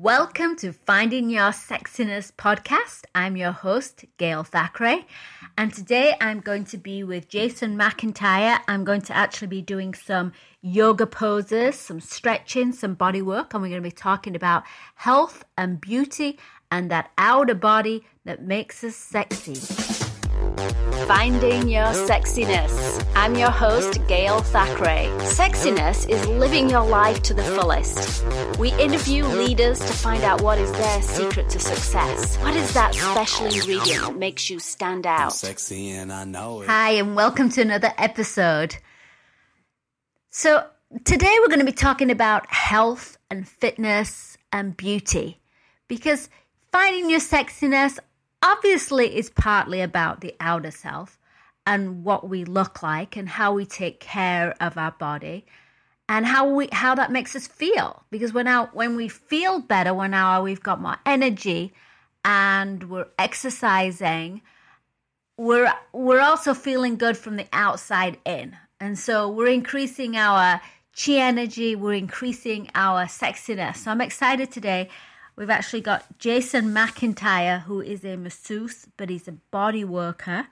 Welcome to Finding Your Sexiness podcast. I'm your host, Gail Thackray, and today I'm going to be with Jason McIntyre. I'm going to actually be doing some yoga poses, some stretching, some body work, and we're going to be talking about health and beauty and that outer body that makes us sexy. Finding Your Sexiness. I'm your host, Gail Thackray. Sexiness is living your life to the fullest. We interview leaders to find out what is their secret to success. What is that special ingredient that makes you stand out? sexy and I know it. Hi, and welcome to another episode. So, today we're going to be talking about health and fitness and beauty because finding your sexiness obviously it's partly about the outer self and what we look like and how we take care of our body and how we how that makes us feel. Because when our when we feel better when our we've got more energy and we're exercising we're we're also feeling good from the outside in. And so we're increasing our chi energy we're increasing our sexiness. So i'm excited today we've actually got jason mcintyre who is a masseuse but he's a body worker.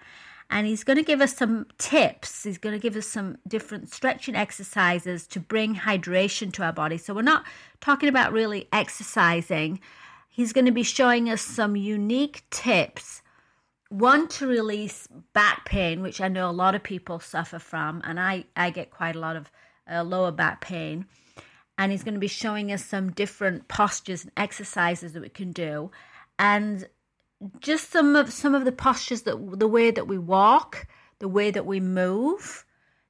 And he's going to give us some tips. He's going to give us some different stretching exercises to bring hydration to our body. So we're not talking about really exercising. He's going to be showing us some unique tips. One to release back pain, which I know a lot of people suffer from, and I, I get quite a lot of uh, lower back pain. And he's going to be showing us some different postures and exercises that we can do, and just some of some of the postures that the way that we walk, the way that we move,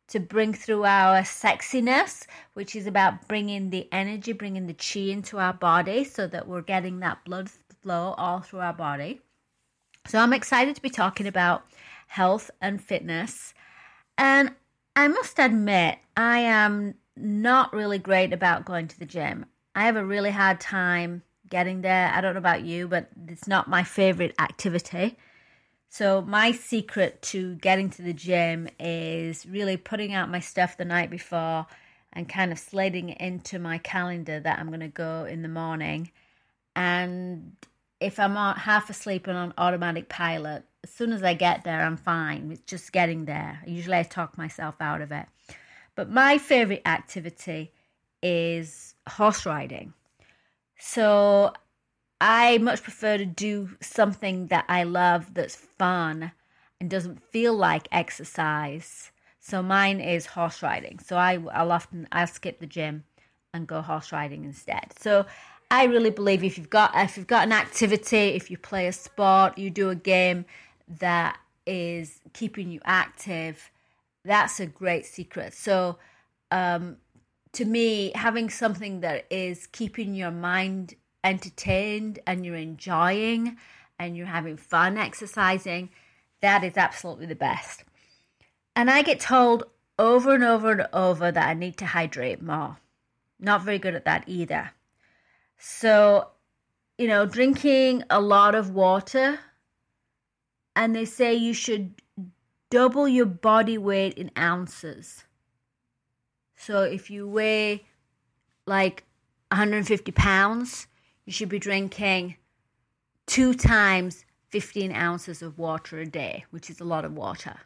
to bring through our sexiness, which is about bringing the energy, bringing the chi into our body, so that we're getting that blood flow all through our body. So I'm excited to be talking about health and fitness. And I must admit, I am not really great about going to the gym. I have a really hard time getting there. I don't know about you, but it's not my favorite activity. So, my secret to getting to the gym is really putting out my stuff the night before and kind of slating it into my calendar that I'm going to go in the morning. And if I'm half asleep and on automatic pilot, as soon as I get there, I'm fine. It's just getting there. Usually I talk myself out of it. But my favorite activity is horse riding. So I much prefer to do something that I love that's fun and doesn't feel like exercise. So mine is horse riding. So I, I'll often I'll skip the gym and go horse riding instead. So I really believe if you've got if you've got an activity, if you play a sport, you do a game that is keeping you active, that's a great secret. So um, to me, having something that is keeping your mind entertained and you're enjoying and you're having fun exercising, that is absolutely the best. And I get told over and over and over that I need to hydrate more. Not very good at that either. So, you know, drinking a lot of water, and they say you should double your body weight in ounces. So, if you weigh like 150 pounds, you should be drinking two times 15 ounces of water a day, which is a lot of water.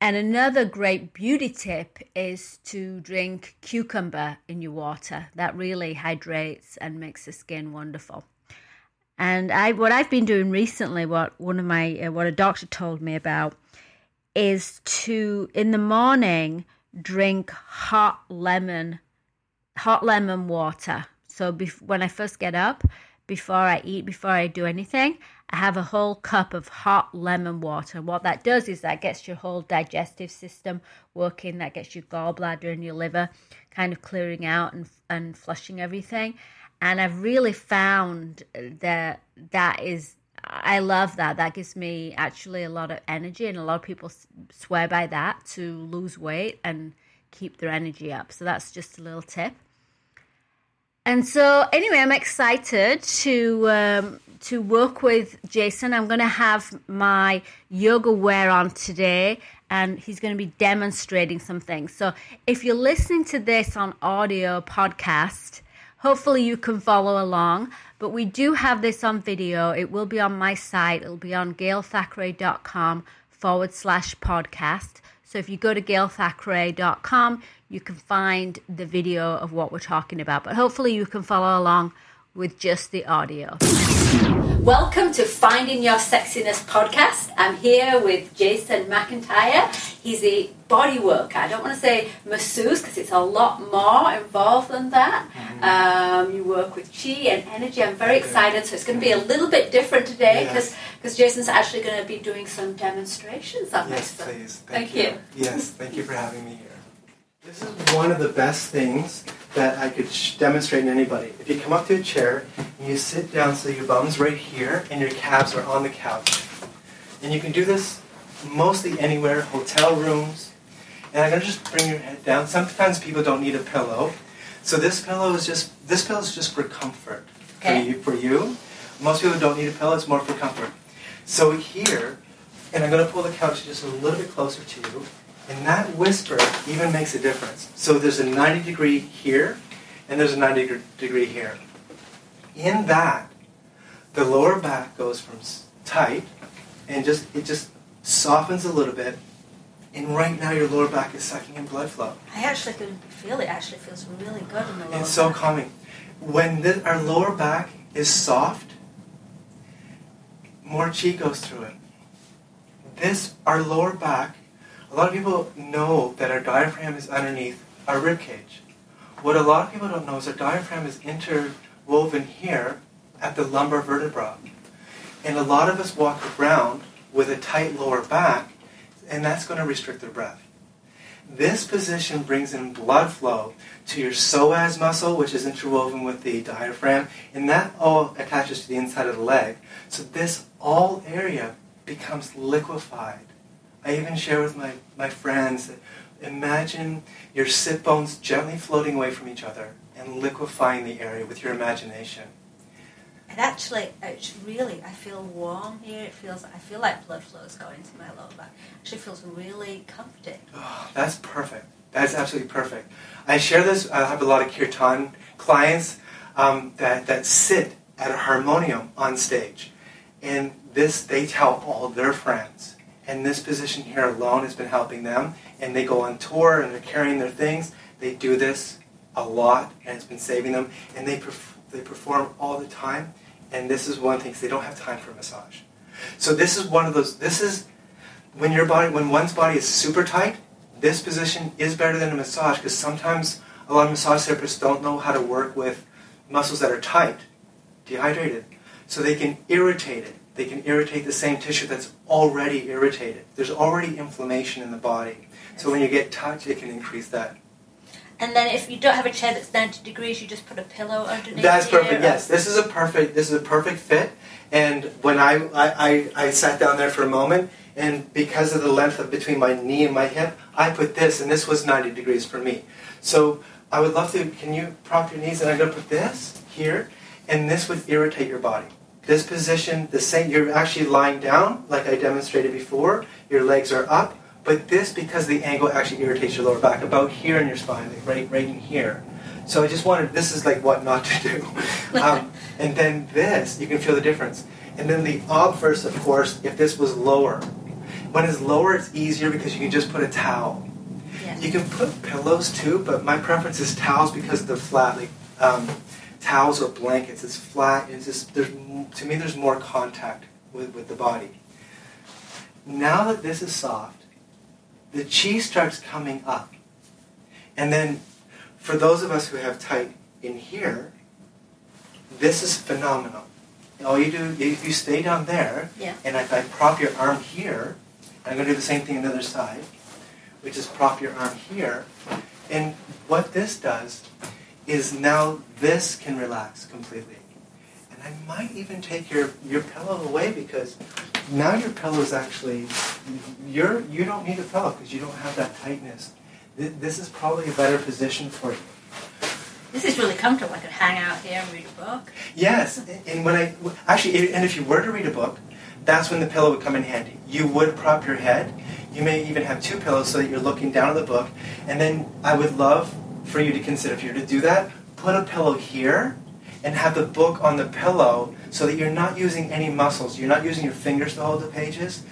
And another great beauty tip is to drink cucumber in your water. That really hydrates and makes the skin wonderful. And I, what I've been doing recently, what one of my, uh, what a doctor told me about, is to in the morning drink hot lemon, hot lemon water. So bef- when I first get up, before I eat, before I do anything, I have a whole cup of hot lemon water. What that does is that gets your whole digestive system working, that gets your gallbladder and your liver kind of clearing out and, and flushing everything. And I've really found that that is, I love that. That gives me actually a lot of energy, and a lot of people swear by that to lose weight and keep their energy up. So that's just a little tip. And so, anyway, I'm excited to um, to work with Jason. I'm going to have my yoga wear on today, and he's going to be demonstrating some things. So, if you're listening to this on audio podcast, hopefully you can follow along. But we do have this on video. It will be on my site. It'll be on gailthackray.com forward slash podcast. So if you go to gailthackray.com, you can find the video of what we're talking about. But hopefully you can follow along with just the audio. Welcome to Finding Your Sexiness podcast. I'm here with Jason McIntyre. He's a body worker. I don't want to say masseuse because it's a lot more involved than that. Mm-hmm. Um, you work with chi and energy. I'm very excited. So it's going to be a little bit different today because because Jason's actually going to be doing some demonstrations. That yes, please. Thank, thank you. you. Yes, thank you for having me here. This is one of the best things that I could demonstrate to anybody. If you come up to a chair and you sit down so your bum's right here and your calves are on the couch. And you can do this mostly anywhere, hotel rooms. And I'm going to just bring your head down. Sometimes people don't need a pillow. So this pillow is just this pillow is just for comfort okay. for, you, for you. Most people don't need a pillow, it's more for comfort. So here, and I'm going to pull the couch just a little bit closer to you. And that whisper even makes a difference. So there's a 90 degree here, and there's a 90 degree here. In that, the lower back goes from tight, and just it just softens a little bit. And right now, your lower back is sucking in blood flow. I actually can feel it. Actually, feels really good in the lower. It's so back. calming. When the, our lower back is soft, more chi goes through it. This, our lower back, a lot of people know that our diaphragm is underneath our rib cage. What a lot of people don't know is our diaphragm is interwoven here at the lumbar vertebra. And a lot of us walk around with a tight lower back, and that's going to restrict their breath. This position brings in blood flow to your psoas muscle, which is interwoven with the diaphragm, and that all attaches to the inside of the leg. So this all area becomes liquefied. I even share with my, my friends that imagine your sit bones gently floating away from each other and liquefying the area with your imagination. And actually, it's really, I feel warm here. It feels, I feel like blood flow is going to my lower back. Actually feels really comforting. Oh, that's perfect. That's absolutely perfect. I share this, I have a lot of kirtan clients um, that, that sit at a harmonium on stage. And this, they tell all their friends and this position here alone has been helping them. And they go on tour and they're carrying their things. They do this a lot and it's been saving them. And they, perf- they perform all the time. And this is one thing, they don't have time for massage. So this is one of those, this is when your body, when one's body is super tight, this position is better than a massage because sometimes a lot of massage therapists don't know how to work with muscles that are tight, dehydrated. So they can irritate it they can irritate the same tissue that's already irritated. There's already inflammation in the body. So when you get touch, it can increase that. And then if you don't have a chair that's 90 degrees, you just put a pillow underneath That's perfect, yes. This is a perfect this is a perfect fit. And when I, I, I, I sat down there for a moment, and because of the length of between my knee and my hip, I put this, and this was 90 degrees for me. So I would love to, can you prop your knees, and I'm going to put this here, and this would irritate your body. This position, the same, you're actually lying down, like I demonstrated before. Your legs are up, but this, because the angle actually irritates your lower back, about here in your spine, like right, right in here. So I just wanted, this is like what not to do. Um, and then this, you can feel the difference. And then the obverse, of course, if this was lower. When it's lower, it's easier because you can just put a towel. Yeah. You can put pillows too, but my preference is towels because they're flat. Like um, towels or blankets. It's flat. It's just there's to me there's more contact with, with the body. Now that this is soft, the chi starts coming up. And then for those of us who have tight in here, this is phenomenal. All you do, if you stay down there, yeah. and if I prop your arm here, I'm going to do the same thing on the other side, which is prop your arm here. And what this does is now this can relax completely. And I might even take your, your pillow away because now your pillow is actually, you're, you don't need a pillow because you don't have that tightness. This is probably a better position for you. This is really comfortable. I could hang out here and read a book. Yes, and when I actually, and if you were to read a book, that's when the pillow would come in handy. You would prop your head. You may even have two pillows so that you're looking down at the book. And then I would love for you to consider, if you were to do that, put a pillow here and have the book on the pillow so that you're not using any muscles. You're not using your fingers to hold the pages.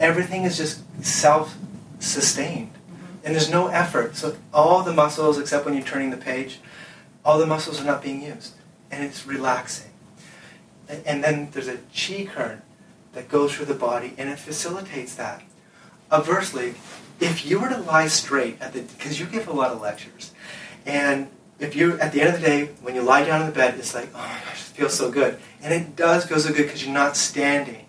Everything is just self sustained. Mm-hmm. And there's no effort. So all the muscles, except when you're turning the page, all the muscles are not being used. And it's relaxing. And then there's a chi current that goes through the body and it facilitates that. Conversely, if you were to lie straight at the because you give a lot of lectures, and if you at the end of the day when you lie down in the bed, it's like oh my gosh, it feels so good, and it does feel so good because you're not standing,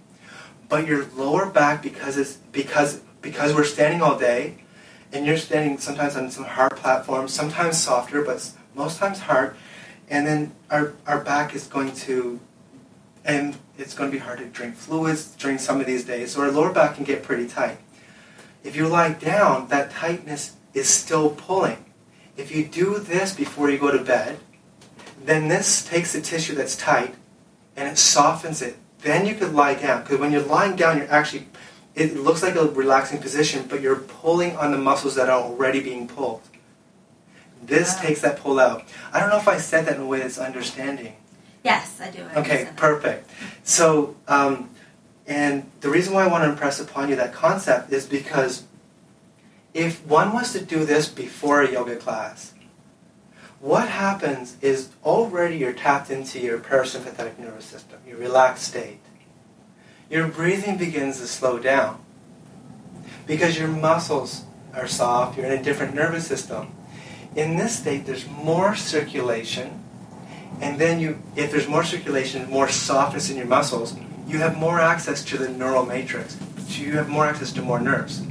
but your lower back because it's because because we're standing all day, and you're standing sometimes on some hard platforms, sometimes softer, but most times hard, and then our our back is going to and it's going to be hard to drink fluids during some of these days, so our lower back can get pretty tight. If you lie down, that tightness is still pulling. If you do this before you go to bed, then this takes the tissue that's tight and it softens it. Then you could lie down. Because when you're lying down, you're actually, it looks like a relaxing position, but you're pulling on the muscles that are already being pulled. This wow. takes that pull out. I don't know if I said that in a way that's understanding. Yes, I do. I okay, perfect. So, um, and the reason why I want to impress upon you that concept is because if one was to do this before a yoga class, what happens is already you're tapped into your parasympathetic nervous system, your relaxed state. Your breathing begins to slow down because your muscles are soft, you're in a different nervous system. In this state, there's more circulation, and then you, if there's more circulation, more softness in your muscles, you have more access to the neural matrix. So you have more access to more nerves.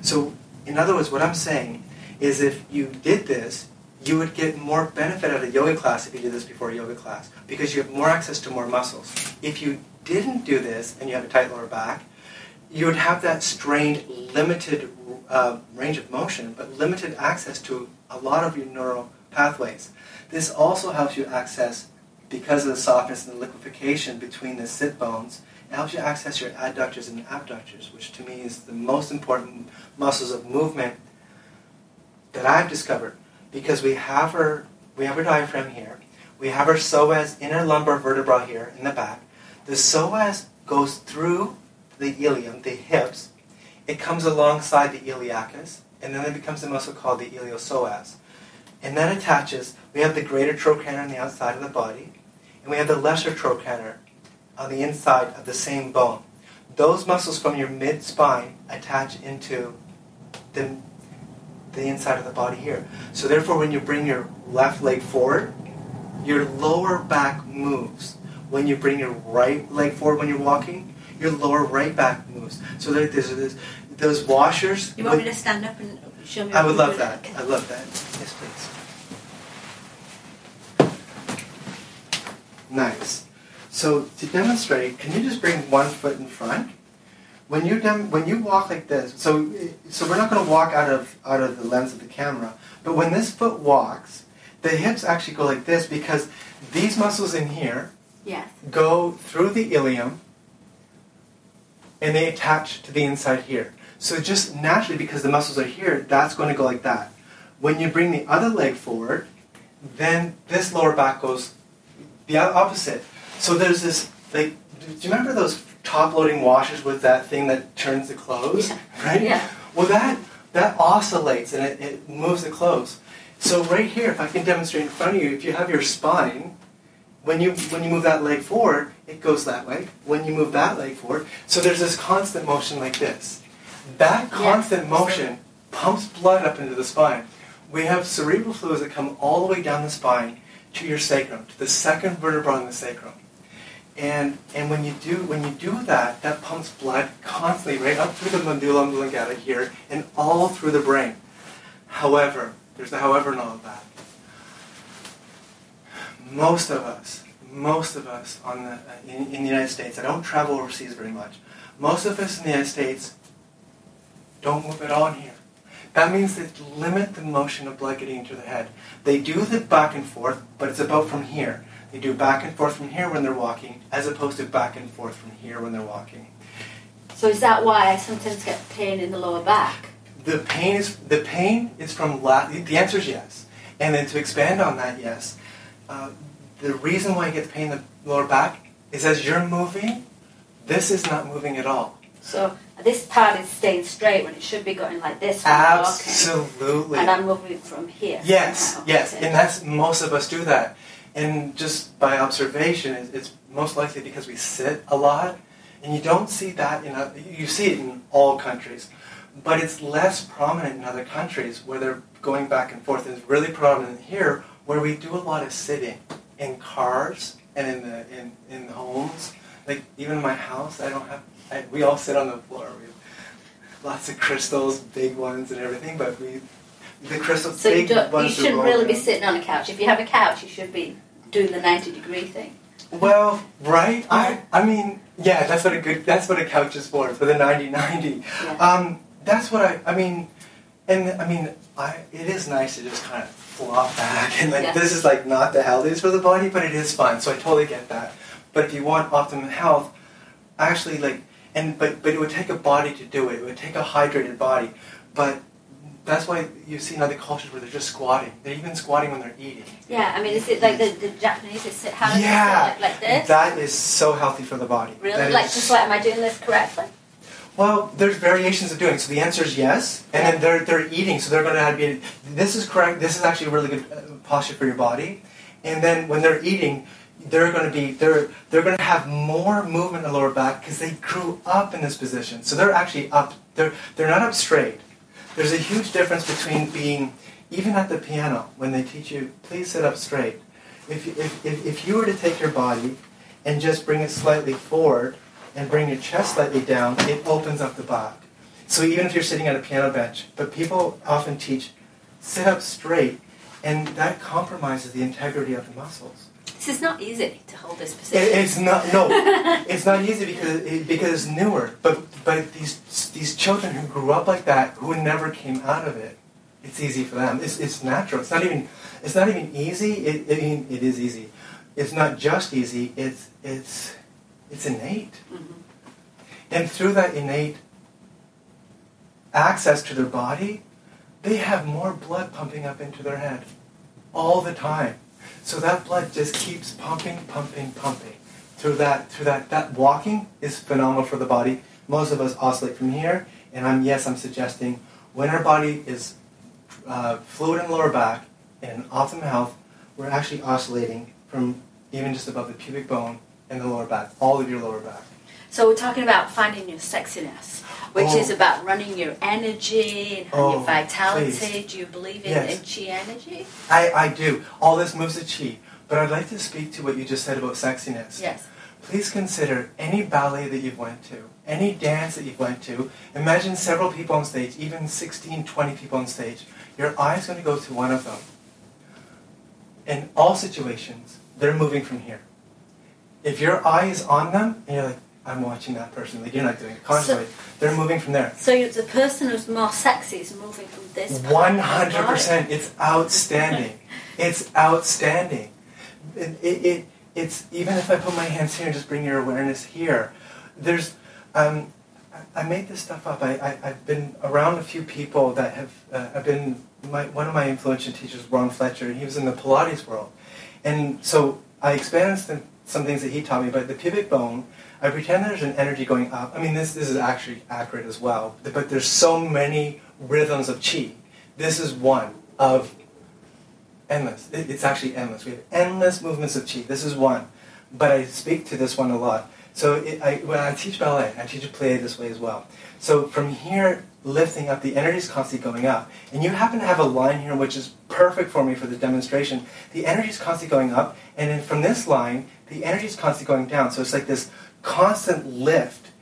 So, in other words, what I'm saying is if you did this, you would get more benefit out of a yoga class if you did this before a yoga class because you have more access to more muscles. If you didn't do this and you have a tight lower back, you would have that strained, limited uh, range of motion, but limited access to a lot of your neural pathways. This also helps you access because of the softness and the liquefaction between the sit bones, it helps you access your adductors and abductors, which to me is the most important muscles of movement that I've discovered. Because we have our we have our diaphragm here, we have our psoas inner lumbar vertebra here in the back. The psoas goes through the ilium, the hips. It comes alongside the iliacus, and then it becomes a muscle called the iliopsoas. And that attaches, we have the greater trochanter on the outside of the body, and we have the lesser trochanter on the inside of the same bone. Those muscles from your mid spine attach into the, the inside of the body here. So therefore, when you bring your left leg forward, your lower back moves. When you bring your right leg forward when you're walking, your lower right back moves. So there, there's, there's those washers. You want with, me to stand up and show me? I would love that. I love that. Yes, please. Nice. So to demonstrate, can you just bring one foot in front? When you dem- when you walk like this, so so we're not going to walk out of out of the lens of the camera, but when this foot walks, the hips actually go like this because these muscles in here yes. go through the ilium and they attach to the inside here. So just naturally, because the muscles are here, that's going to go like that. When you bring the other leg forward, then this lower back goes the opposite. So there's this, like, do you remember those top loading washers with that thing that turns the clothes? Yeah. Right? Yeah. Well, that, that oscillates and it, it moves the clothes. So right here, if I can demonstrate in front of you, if you have your spine, when you when you move that leg forward, it goes that way. When you move that leg forward, so there's this constant motion like this. That constant yeah. motion pumps blood up into the spine. We have cerebral fluids that come all the way down the spine to your sacrum, to the second vertebra in the sacrum. And, and when you do when you do that, that pumps blood constantly right up through the medulla oblongata here and all through the brain. However, there's the however in all of that. Most of us, most of us on the, in, in the United States, I don't travel overseas very much. Most of us in the United States don't move at all here. That means they limit the motion of blood getting into the head. They do the back and forth, but it's about from here. They do back and forth from here when they're walking, as opposed to back and forth from here when they're walking. So is that why I sometimes get pain in the lower back? The pain is the pain is from la- the answer is yes. And then to expand on that, yes, uh, the reason why you get the pain in the lower back is as you're moving, this is not moving at all. So this part is staying straight when it should be going like this. when I'm walking. Absolutely. And I'm moving from here. Yes, yes, and that's most of us do that. And just by observation, it's most likely because we sit a lot, and you don't see that in oth- you see it in all countries, but it's less prominent in other countries where they're going back and forth. It's really prominent here where we do a lot of sitting in cars and in the in, in homes. Like even in my house, I don't have. I, we all sit on the floor. We have lots of crystals, big ones, and everything, but we. The crystals, So you, you shouldn't really be sitting on a couch. If you have a couch, you should be doing the 90 degree thing. Well, right? I I mean, yeah, that's what a good that's what a couch is for, for the 90-90. Yeah. Um, that's what I I mean, and I mean, I it is nice to just kind of flop back and like Yeah. this is like not the healthiest for the body, but it is fun. So I totally get that. But if you want optimum health, actually like and but but it would take a body to do it. It would take a hydrated body, but. That's why you see in other cultures where they're just squatting. They're even squatting when they're eating. Yeah, I mean, is it like the, the Japanese they sit how do they sit, Yeah, like, like this? that is so healthy for the body. really? That Like is- just like, am I doing this correctly? Well, there's variations of doing. So the answer is yes, and then they're they're eating, so they're going to have to be. This is correct. This is actually a really good uh, posture for your body. And then when they're eating, they're going to be they're they're going to have more movement in the lower back because they grew up in this position. So they're actually up. They're they're not up straight. There's a huge difference between being even at the piano when they teach you please sit up straight. If if, if, if you were to take your body and just bring it slightly forward and bring your chest slightly down, it opens up the back. So even if you're sitting at a piano bench, but people often teach sit up straight, and that compromises the integrity of the muscles. This is not easy to hold this It, position. it's not no, it's not easy because it, because it's newer. But but these these children who grew up like that, who never came out of it, it's easy for them. It's, it's natural. It's not even it's not even easy. It, I mean, it is easy. It's not just easy. It's it's it's innate. Mhm. And through that innate access to their body, they have more blood pumping up into their head all the time. So that blood just keeps pumping, pumping, pumping. Through that, through that, that walking is phenomenal for the body. Most of us oscillate from here, and I'm yes, I'm suggesting when our body is uh, fluid in lower back and in optimum health, we're actually oscillating from even just above the pubic bone and the lower back, all of your lower back. So we're talking about finding your sexiness, which Oh. is about running your energy and Oh, your vitality. please. Do you believe in, Yes. in chi energy? I, I do. All this moves the chi. But I'd like to speak to what you just said about sexiness. Yes. Please consider any ballet that you've went to, any dance that you've went to. Imagine several people on stage, even 16, 20 people on stage. Your eye's going to go to one of them. In all situations, they're moving from here. If your eye is on them, and you're like, I'm watching that person, like you're not doing it consciously, they're moving from there. So the person who's more sexy is moving from this. One hundred percent. It's outstanding. it's outstanding. It, it, it, it's even if I put my hands here and just bring your awareness here. There's, um, I, I made this stuff up. I, I I've been around a few people that have. Uh, I've been my one of my influential teachers, Ron Fletcher, he was in the Pilates world, and so I experienced some, some things that he taught me. But the pubic bone, I pretend there's an energy going up. I mean, this this is actually accurate as well. But there's so many rhythms of chi. This is one of endless. It- It's actually endless. We have endless movements of chi. This is one, but I speak to this one a lot. So it, I, when I teach ballet, I teach play this way as well. So from here, lifting up, the energy is constantly going up, and you happen to have a line here which is perfect for me for the demonstration. The energy is constantly going up, and then from this line, the energy is constantly going down. So it's like this constant lift.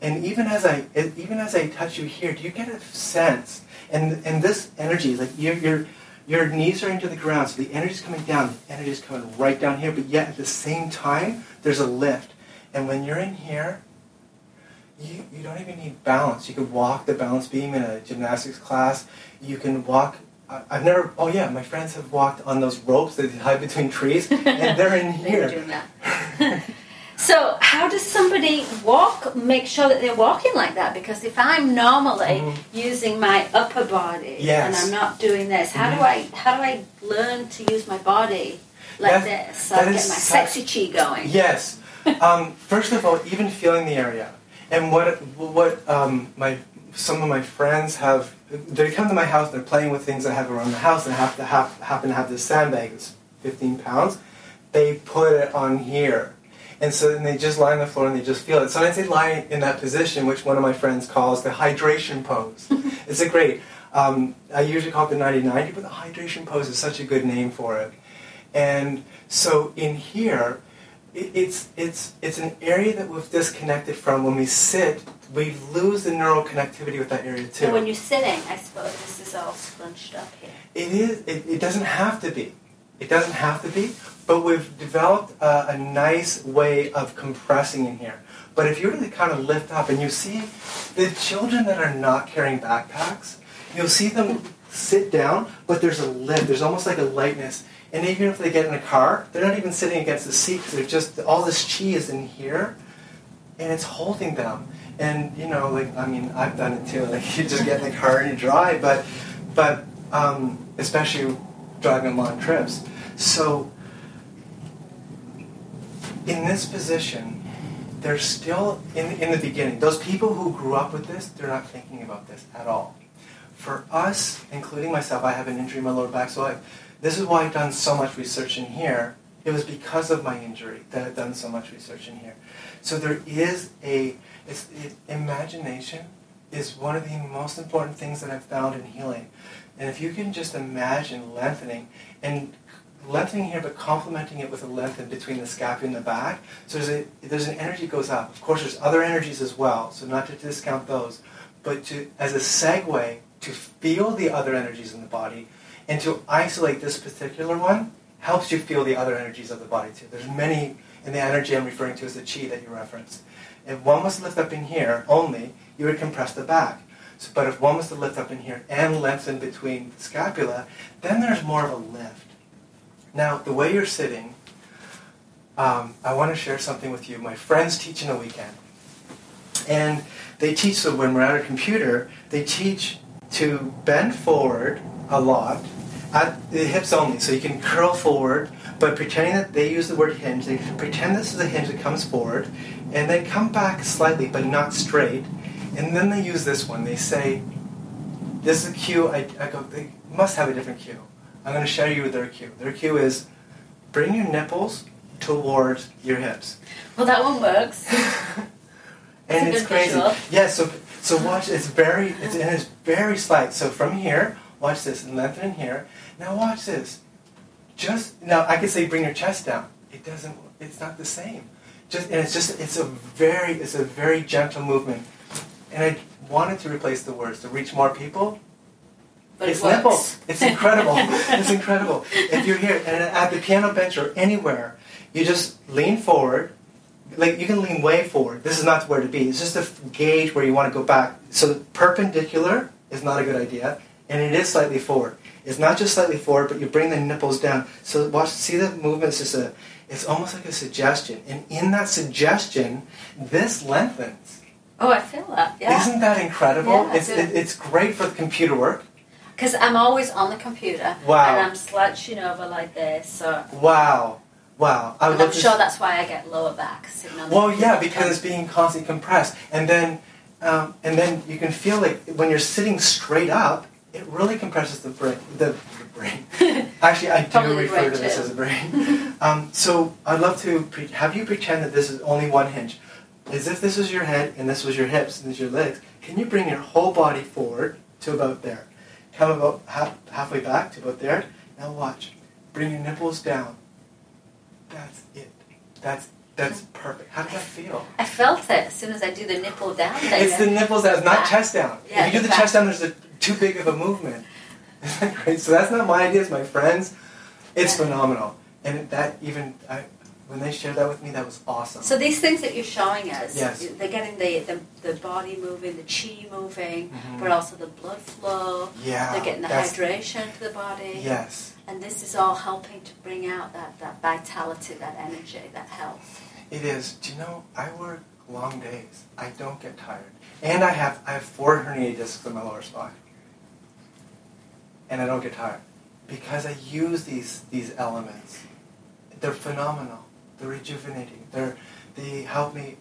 And even as I even as I touch you here, do you get a sense? And and this energy, like your your your knees are into the ground, so the energy is coming down. The energy is coming right down here, but yet at the same time, there's a lift. And when you're in here, you, you don't even need balance. You can walk the balance beam in a gymnastics class. You can walk. I've never. Oh yeah, my friends have walked on those ropes that they hide between trees, and they're in here. that. so how does somebody walk? Make sure that they're walking like that because if I'm normally Mhm. using my upper body Yes. and I'm not doing this, how do Mhm. I how do I learn to use my body like this. So I get my sexy chi going. Yes. um, first of all, even feeling the area, and what what um, my some of my friends have. They come to my house. They're playing with things I have around the house, and have to have, happen to have this sandbag that's 15 pounds. They put it on here, and so then they just lie on the floor and they just feel it. Sometimes they lie in that position, which one of my friends calls the hydration pose. it's a great. Um, I usually call it the 90-90, but the hydration pose is such a good name for it. And so in here, it's, it's, it's an area that we've disconnected from. When we sit, we lose the neural connectivity with that area too. And when you're sitting, I suppose this is all scrunched up here. It is. It, it doesn't have to be. It doesn't have to be. But we've developed a, a nice way of compressing in here. But if you really kind of lift up and you see the children that are not carrying backpacks, you'll see them sit down, but there's a lift. There's almost like a lightness. And even if they get in a car, they're not even sitting against the seat because they're just all this chi is in here, and it's holding them. And you know, like I mean, I've done it too. Like you just get in the car and you drive, but but um, especially driving long trips. So in this position, they're still in in the beginning. Those people who grew up with this, they're not thinking about this at all. For us, including myself, I have an injury in my lower back, so I this is why I've done so much research in here. It was because of my injury that I've done so much research in here. So there is a it, imagination is one of the most important things that I've found in healing. And if you can just imagine lengthening and lengthening here, but complementing it with a lengthen between the scapula and the back, so there's, a, there's an energy goes up. Of course, there's other energies as well, so not to discount those, but to as a segue to feel the other energies in the body and to isolate this particular one helps you feel the other energies of the body too. There's many, and the energy I'm referring to is the chi that you referenced. If one was to lift up in here only, you would compress the back. But if one was to lift up in here and lengthen between the scapula, then there's more of a lift. Now, the way you're sitting, um, I want to share something with you. My friends teach in the weekend. And they teach, so when we're at a computer, they teach to bend forward a lot at the hips only. So you can curl forward, but pretending that they use the word hinge, they pretend this is a hinge that comes forward, and then come back slightly, but not straight. And then they use this one. They say, this is a cue. I, I go, they must have a different cue. I'm going to show you their cue. Their cue is bring your nipples towards your hips. Well, that one works. and it's, it's crazy. Visual. Yeah, so so watch. It's very it's, and it's very slight. So from here, Watch this, and lengthen here. Now watch this. Just now, I could say bring your chest down. It doesn't. It's not the same. Just and it's just it's a very it's a very gentle movement. And I wanted to replace the words to reach more people. But it's it nipples. It's incredible. it's incredible. If you're here and at the piano bench or anywhere, you just lean forward. Like you can lean way forward. This is not where to be. It's just a gauge where you want to go back. So perpendicular is not a good idea and it is slightly forward. It's not just slightly forward, but you bring the nipples down. So watch, see the movement. It's just a, it's almost like a suggestion, and in that suggestion, this lengthens. Oh, I feel that. Yeah. Isn't that incredible? Yeah, it's it, it's great for the computer work. Because I'm always on the computer. Wow. And I'm slouching over like this. So. Wow. Wow. I am sure that's why I get lower back. well, yeah, because it's being constantly compressed, and then, um, and then you can feel like when you're sitting straight up, it really compresses the brain. The, the brain. Actually, I do refer to this as a brain. um, so I'd love to pre- have you pretend that this is only one hinge, as if this was your head and this was your hips and this is your legs. Can you bring your whole body forward to about there? Come about half, halfway back to about there. Now watch. Bring your nipples down. That's it. That's that's perfect. How does that feel? I felt it as soon as I do the nipple down. It's the nipples down, not chest down. Yeah, if you do the chest down, there's a too big of a movement. great? So that's not my idea. It's my friends. It's yeah. phenomenal, and that even I, when they shared that with me, that was awesome. So these things that you're showing us, yes. they're getting the, the, the body moving, the chi moving, mm-hmm. but also the blood flow. Yeah, they're getting the hydration to the body. Yes, and this is all helping to bring out that, that vitality, that energy, that health. It is. Do you know? I work long days. I don't get tired, and I have I have four herniated discs in my lower spine and I don't get tired because I use these these elements they're phenomenal. They're rejuvenating. They're they help me.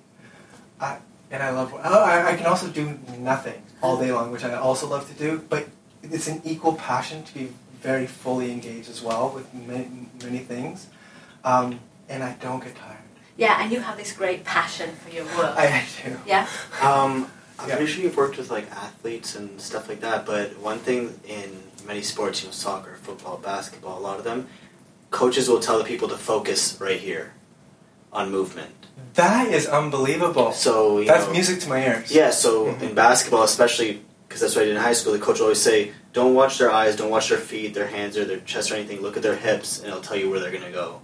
I, and I love. Oh, I, I can also do nothing all day long, which I also love to do. But it's an equal passion to be very fully engaged as well with many, many things, um, and I don't get tired. Yeah, and you have this great passion for your work. I, I do. yeah. Um, I'm Yeah. pretty sure you've worked with like athletes and stuff like that, but one thing in many sports, you know, soccer, football, basketball, a lot of them, coaches will tell the people to focus right here on movement. That is unbelievable. So you That's know, music to my ears. Yeah, so Mhm. in basketball, especially because that's what I did in high school, the coach will always say, "Don't watch their eyes, don't watch their feet, their hands, or their chest, or anything. Look at their hips, and it'll tell you where they're gonna go."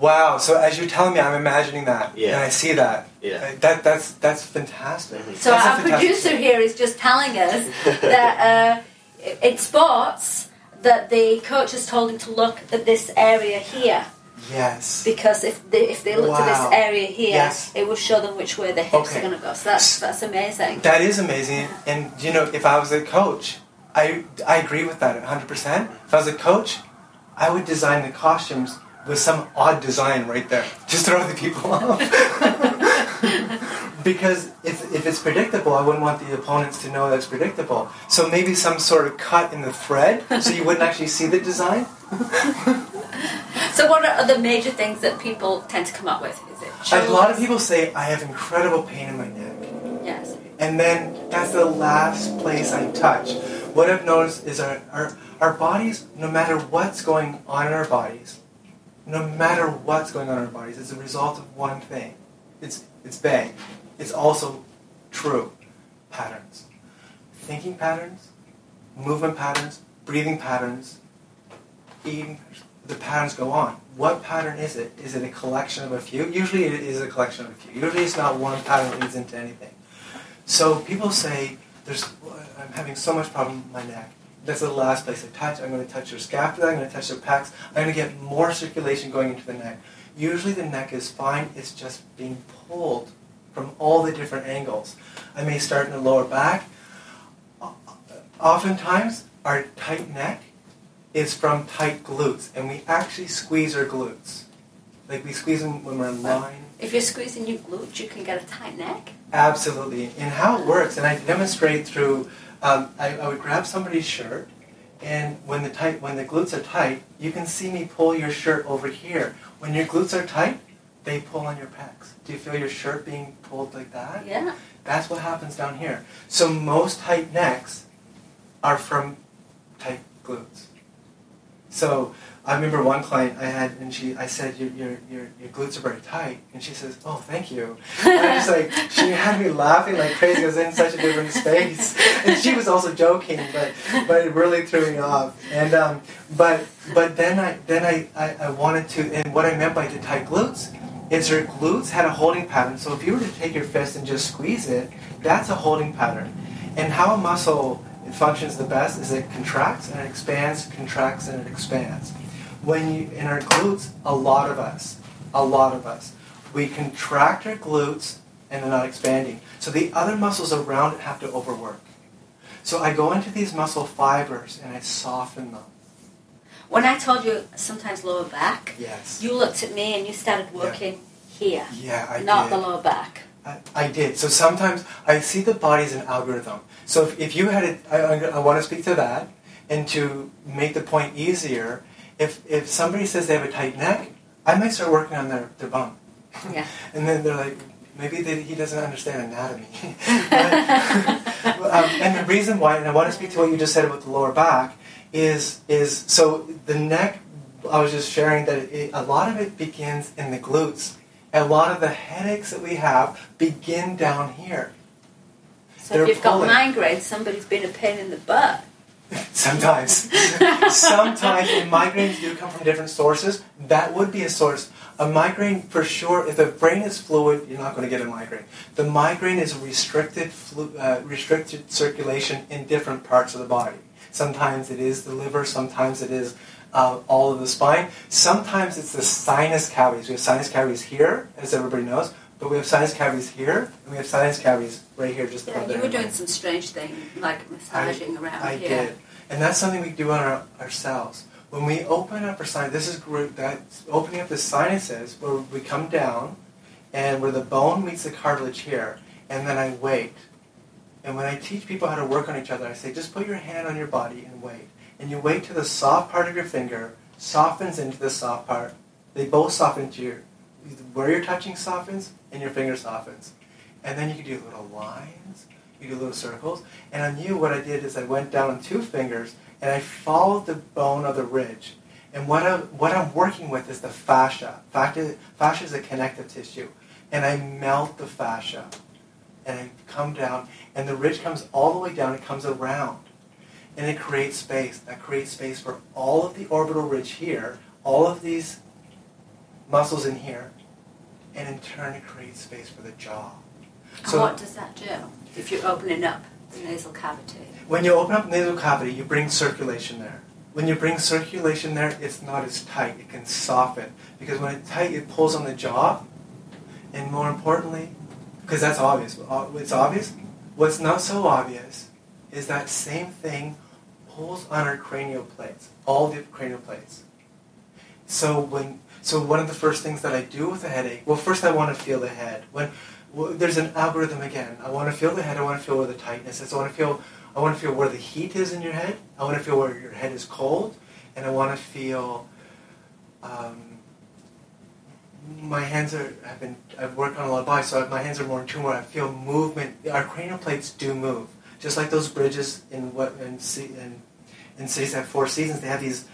Wow. So as you're telling me, I'm imagining that. Yeah. And I see that. Yeah. That that's that's fantastic. Mhm. So That's our fantastic producer thing. here is just telling us that uh, in sports that the coach has told him to look at this area here Yes. because if they, if they look Wow. to this area here, Yes. it will show them which way the hips Okay. are going to go. So that's that's amazing. That is amazing. And you know, if I was a coach, I I agree with that 100%. If I was a coach, I would design the costumes with some odd design right there. Just throw the people off. because if, if it's predictable, I wouldn't want the opponents to know that's predictable. So maybe some sort of cut in the thread so you wouldn't actually see the design. So what are the major things that people tend to come up with? Is it A lot of people say, I have incredible pain in my neck. Yes. and then that's the last place I touch. What I've noticed is our, our, our bodies, no matter what's going on in our bodies, no matter what's going on in our bodies, it's a result of one thing. It's, it's vague. It's also true. Patterns. Thinking patterns, movement patterns, breathing patterns, eating, the patterns go on. What pattern is it? Is it a collection of a few? Usually it is a collection of a few. Usually it's not one pattern that leads into anything. So people say, "There's, I'm having so much problem with my neck. That's the last place I touch. I'm going to touch your scapula. I'm going to touch your pecs. I'm going to get more circulation going into the neck. Usually the neck is fine. It's just being pulled from all the different angles. I may start in the lower back. Oftentimes, our tight neck is from tight glutes, and we actually squeeze our glutes. Like we squeeze them when we're in line. If you're squeezing your glutes, you can get a tight neck. Absolutely. And how it works, and I demonstrate through, um, I, I would grab somebody's shirt, and when the tight, when the glutes are tight, you can see me pull your shirt over here. When your glutes are tight, they pull on your pecs. Do you feel your shirt being pulled like that? Yeah. That's what happens down here. So most tight necks are from tight glutes. So I remember one client I had, and she, I said, your, your, your, your glutes are very tight. And she says, oh, thank you. And I was like, she had me laughing like crazy. I was in such a different space. And she was also joking, but, but it really threw me off. And, um, but, but then, I, then I, I, I wanted to, and what I meant by the tight glutes is her glutes had a holding pattern. So if you were to take your fist and just squeeze it, that's a holding pattern. And how a muscle functions the best is it contracts and it expands, contracts and it expands. When you in our glutes, a lot of us, a lot of us, we contract our glutes and they're not expanding. So the other muscles around it have to overwork. So I go into these muscle fibers and I soften them. When I told you sometimes lower back, Yes. you looked at me and you started working here, Yeah, I not did. the lower back. I, I did. So sometimes I see the body as an algorithm. So if, if you had it, I, I, I want to speak to that, and to make the point easier, if, if somebody says they have a tight neck, I might start working on their, their bum. Yeah. And then they're like, maybe they, he doesn't understand anatomy. But, um, and the reason why, and I want to speak to what you just said about the lower back, is is so the neck. I was just sharing that it, a lot of it begins in the glutes. A lot of the headaches that we have begin down here. So They're if you've got pulling. migraines, somebody's been a pain in the butt. Sometimes, sometimes, and migraines do come from different sources. That would be a source. A migraine, for sure, if the brain is fluid, you're not going to get a migraine. The migraine is restricted, flu, uh, restricted circulation in different parts of the body. Sometimes it is the liver. Sometimes it is uh, all of the spine. Sometimes it's the sinus cavities. We have sinus cavities here, as everybody knows, but we have sinus cavities here, and we have sinus cavities right here, just Yeah, above you were doing some strange thing, like massaging around I here. did. And that's something we do on our, ourselves. when we open up our sinus, this is great, that's opening up the sinuses where we come down and where the bone meets the cartilage here, and then I wait. And when I teach people how to work on each other, I say, just put your hand on your body and wait. And you wait till the soft part of your finger softens into the soft part. They both soften to your, where you're touching softens and your finger softens. And then you can do little lines, you do little circles. And on you, what I did is I went down on two fingers and I followed the bone of the ridge. And what I'm, what I'm working with is the fascia. Fascia, fascia is a connective tissue. And I melt the fascia. And I come down, and the ridge comes all the way down, it comes around. And it creates space. That creates space for all of the orbital ridge here, all of these muscles in here, and in turn it creates space for the jaw. So and what does that do if you're opening up the nasal cavity? When you open up the nasal cavity, you bring circulation there. When you bring circulation there, it's not as tight. It can soften. Because when it's tight, it pulls on the jaw. And more importantly, because that's obvious. Uh, it's obvious. What's not so obvious is that same thing pulls on our cranial plates, all the cranial plates. So when so one of the first things that I do with a headache, well, first I want to feel the head. When well, there's an algorithm again. I want to feel the head. I want to feel where the tightness is. I want to feel. I want to feel where the heat is in your head. I want to feel where your head is cold, and I want to feel. Um, my hands are. I've been. I've worked on a lot of bodies, so my hands are more in. Where I feel movement. Our cranial plates do move, just like those bridges in what in in, in cities that have four seasons. They have these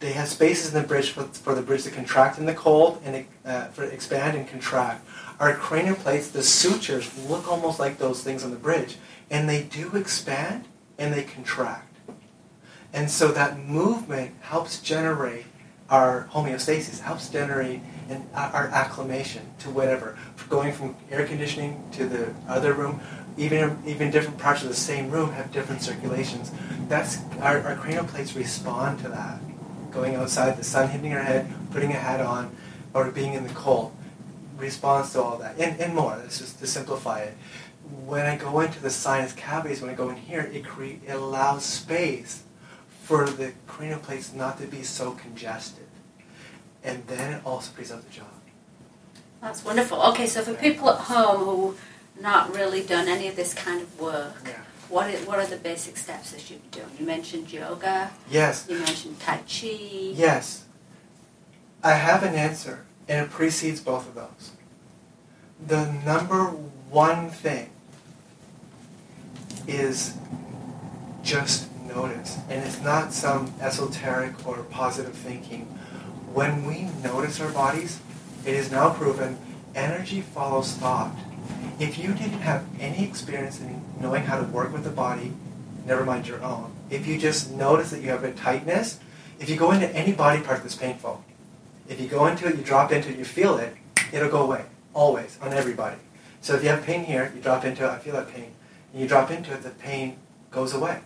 they have spaces in the bridge for, for the bridge to contract in the cold and uh, for expand and contract. Our cranial plates, the sutures, look almost like those things on the bridge, and they do expand and they contract. And so that movement helps generate our homeostasis, helps generate an, our acclimation to whatever. Going from air conditioning to the other room, even even different parts of the same room have different circulations. That's our, our cranial plates respond to that going outside, the sun hitting our head, putting a hat on, or being in the cold responds to all that, and, and more. This is to simplify it. When I go into the sinus cavities, when I go in here, it, cre- it allows space for the cranial plates not to be so congested. And then it also frees up the jaw. That's wonderful. Okay, so for people at home who not really done any of this kind of work, yeah. What are, what are the basic steps that you're doing? You mentioned yoga. Yes. You mentioned Tai Chi. Yes. I have an answer, and it precedes both of those. The number one thing is just notice. And it's not some esoteric or positive thinking. When we notice our bodies, it is now proven energy follows thought. If you didn't have any experience in knowing how to work with the body, never mind your own, if you just notice that you have a tightness, if you go into any body part that's painful, if you go into it, you drop into it, you feel it, it'll go away, always, on everybody. So if you have pain here, you drop into it, I feel that pain. And you drop into it, the pain goes away.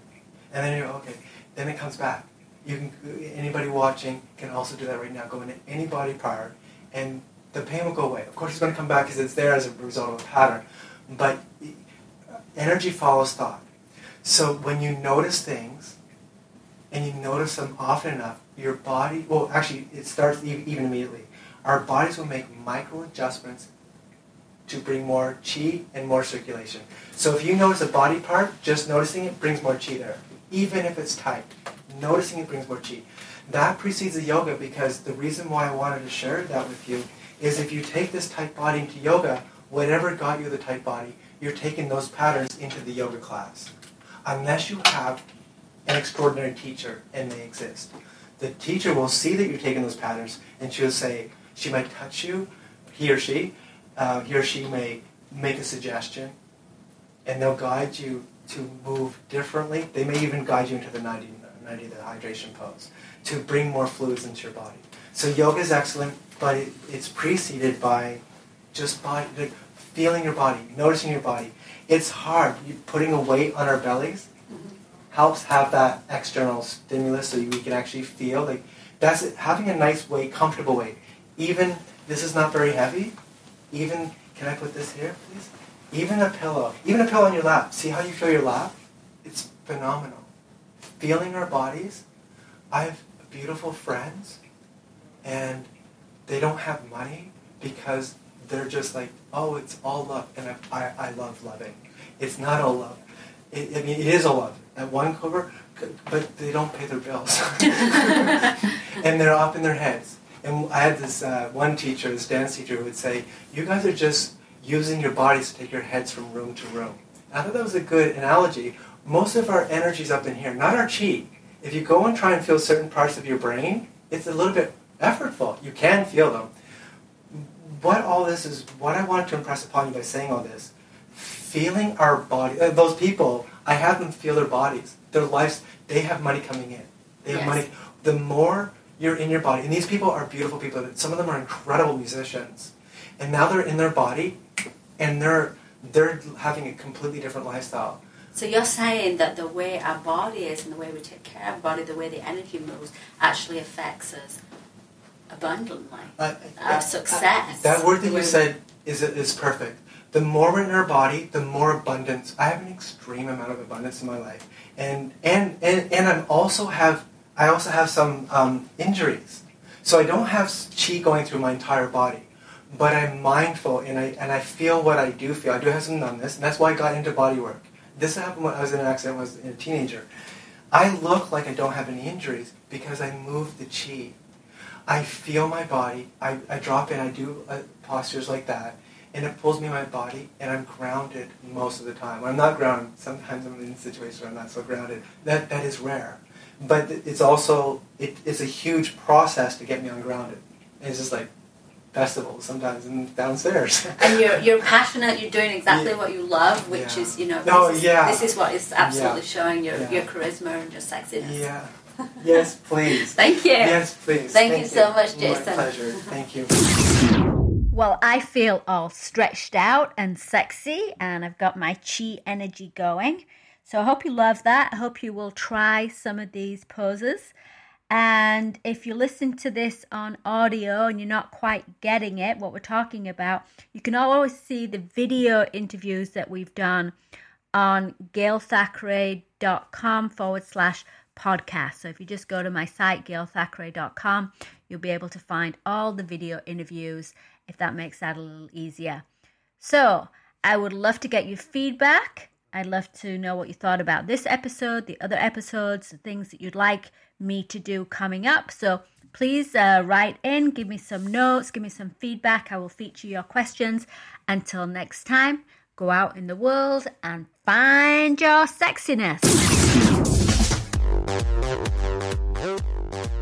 And then you're, okay, then it comes back. You can, anybody watching can also do that right now. Go into any body part, and the pain will go away. Of course, it's going to come back because it's there as a result of a pattern. But energy follows thought. So when you notice things, and you notice them often enough, your body, well, actually, it starts even immediately. Our bodies will make micro adjustments to bring more chi and more circulation. So if you notice a body part, just noticing it brings more chi there, even if it's tight. Noticing it brings more chi. That precedes the yoga because the reason why I wanted to share that with you is if you take this tight body into yoga, whatever got you the tight body, you're taking those patterns into the yoga class. Unless you have an extraordinary teacher, and they exist. The teacher will see that you're taking those patterns, and she'll say, she might touch you, he or she, uh, he or she may make a suggestion, and they'll guide you to move differently. They may even guide you into the 90, 90 the hydration pose to bring more fluids into your body. So yoga is excellent, but it, it's preceded by just body, like feeling your body, noticing your body. It's hard. You, putting a weight on our bellies mm-hmm. helps have that external stimulus so we can actually feel like that's it. having a nice weight, comfortable weight. Even this is not very heavy. Even can I put this here, please? Even a pillow, even a pillow on your lap. See how you feel your lap? It's phenomenal. Feeling our bodies. I've beautiful friends and they don't have money because they're just like, oh, it's all love. And I, I, I love loving. It's not all love. It, I mean, it is all love. At one cover, but they don't pay their bills. and they're off in their heads. And I had this uh, one teacher, this dance teacher, who would say, you guys are just using your bodies to take your heads from room to room. And I thought that was a good analogy. Most of our energy's up in here, not our chi. If you go and try and feel certain parts of your brain, it's a little bit effortful. You can feel them. What all this is, what I wanted to impress upon you by saying all this, feeling our body, uh, those people, I have them feel their bodies, their lives, they have money coming in. They have Yes. money. The more you're in your body, and these people are beautiful people, some of them are incredible musicians, and now they're in their body, and they're, they're having a completely different lifestyle. So you're saying that the way our body is and the way we take care of our body, the way the energy moves, actually affects us abundantly. Uh, Our success. That word that you said is is perfect. The more we're in our body, the more abundance. I have an extreme amount of abundance in my life, and and and, and I'm also have I also have some um, injuries, so I don't have chi going through my entire body, but I'm mindful and I and I feel what I do feel. I do have some numbness, and that's why I got into body work. This happened when I was in an accident. when I was a teenager. I look like I don't have any injuries because I move the chi. I feel my body. I, I drop in. I do uh, postures like that, and it pulls me in my body, and I'm grounded most of the time. When I'm not grounded, sometimes I'm in situations where I'm not so grounded. That that is rare, but it's also it, it's a huge process to get me ungrounded. And it's just like festivals sometimes and downstairs. And you're, you're passionate, you're doing exactly Yeah. what you love, which Yeah. is, you know, No, this, is, yeah. this is what is absolutely showing your, your charisma and your sexiness. yeah. Yes, please. Thank you. Yes, please. Thank you so much, Jason. My Jason. pleasure. Thank you. Well, I feel all stretched out and sexy, and I've got my chi energy going. So I hope you love that. I hope you will try some of these poses. And if you listen to this on audio and you're not quite getting it, what we're talking about, you can always see the video interviews that we've done on gailthackray.com forward slash podcast. So if you just go to my site, gailthackray.com, you'll be able to find all the video interviews if that makes that a little easier. So I would love to get your feedback. I'd love to know what you thought about this episode, the other episodes, the things that you'd like me to do coming up. So please uh, write in, give me some notes, give me some feedback. I will feature your questions. Until next time, go out in the world and find your sexiness. Thank you.